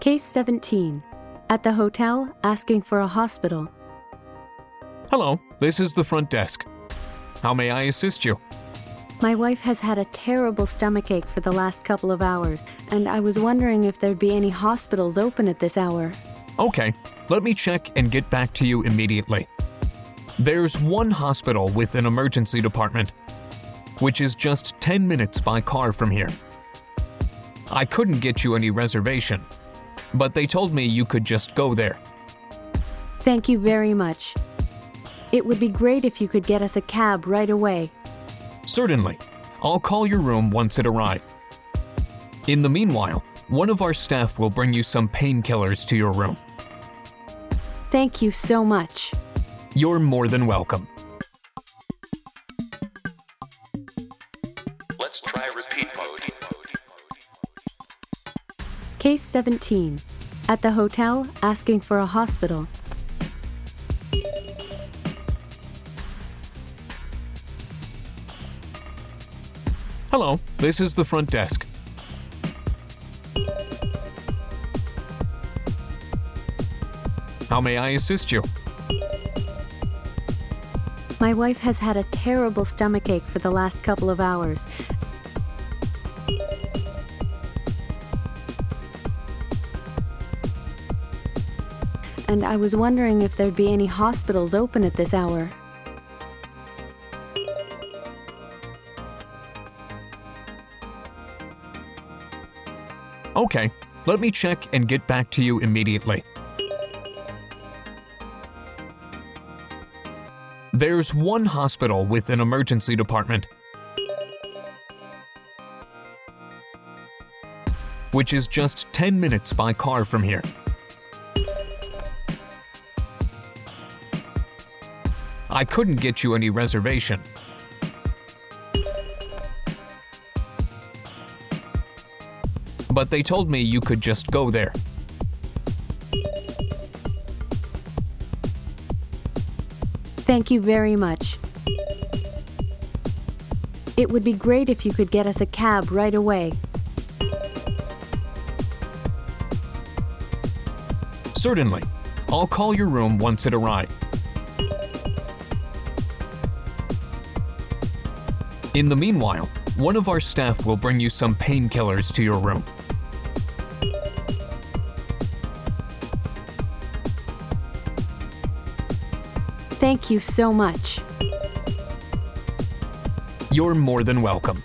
Case 17. At the hotel, asking for a hospital. Hello, this is the front desk. How may I assist you? My wife has had a terrible stomachache for the last couple of hours, and I was wondering if there'd be any hospitals open at this hour. Okay, let me check and get back to you immediately. There's one hospital with an emergency department, which is just 10 minutes by car from here. I couldn't get you any reservation, but they told me you could just go there. Thank you very much. It would be great if you could get us a cab right away. Certainly. I'll call your room once it arrives. In the meanwhile, one of our staff will bring you some painkillers to your room. Thank you so much. You're more than welcome. Let's try repeat mode. Case 17. At the hotel, asking for a hospital. Hello, this is the front desk. How may I assist you? My wife has had a terrible stomachache for the last couple of hours. And I was wondering if there'd be any hospitals open at this hour. Okay, let me check and get back to you immediately. There's one hospital with an emergency department, which is just 10 minutes by car from here. I couldn't get you any reservation, but they told me you could just go there. Thank you very much. It would be great if you could get us a cab right away. Certainly. I'll call your room once it arrives. In the meanwhile, one of our staff will bring you some painkillers to your room. Thank you so much. You're more than welcome.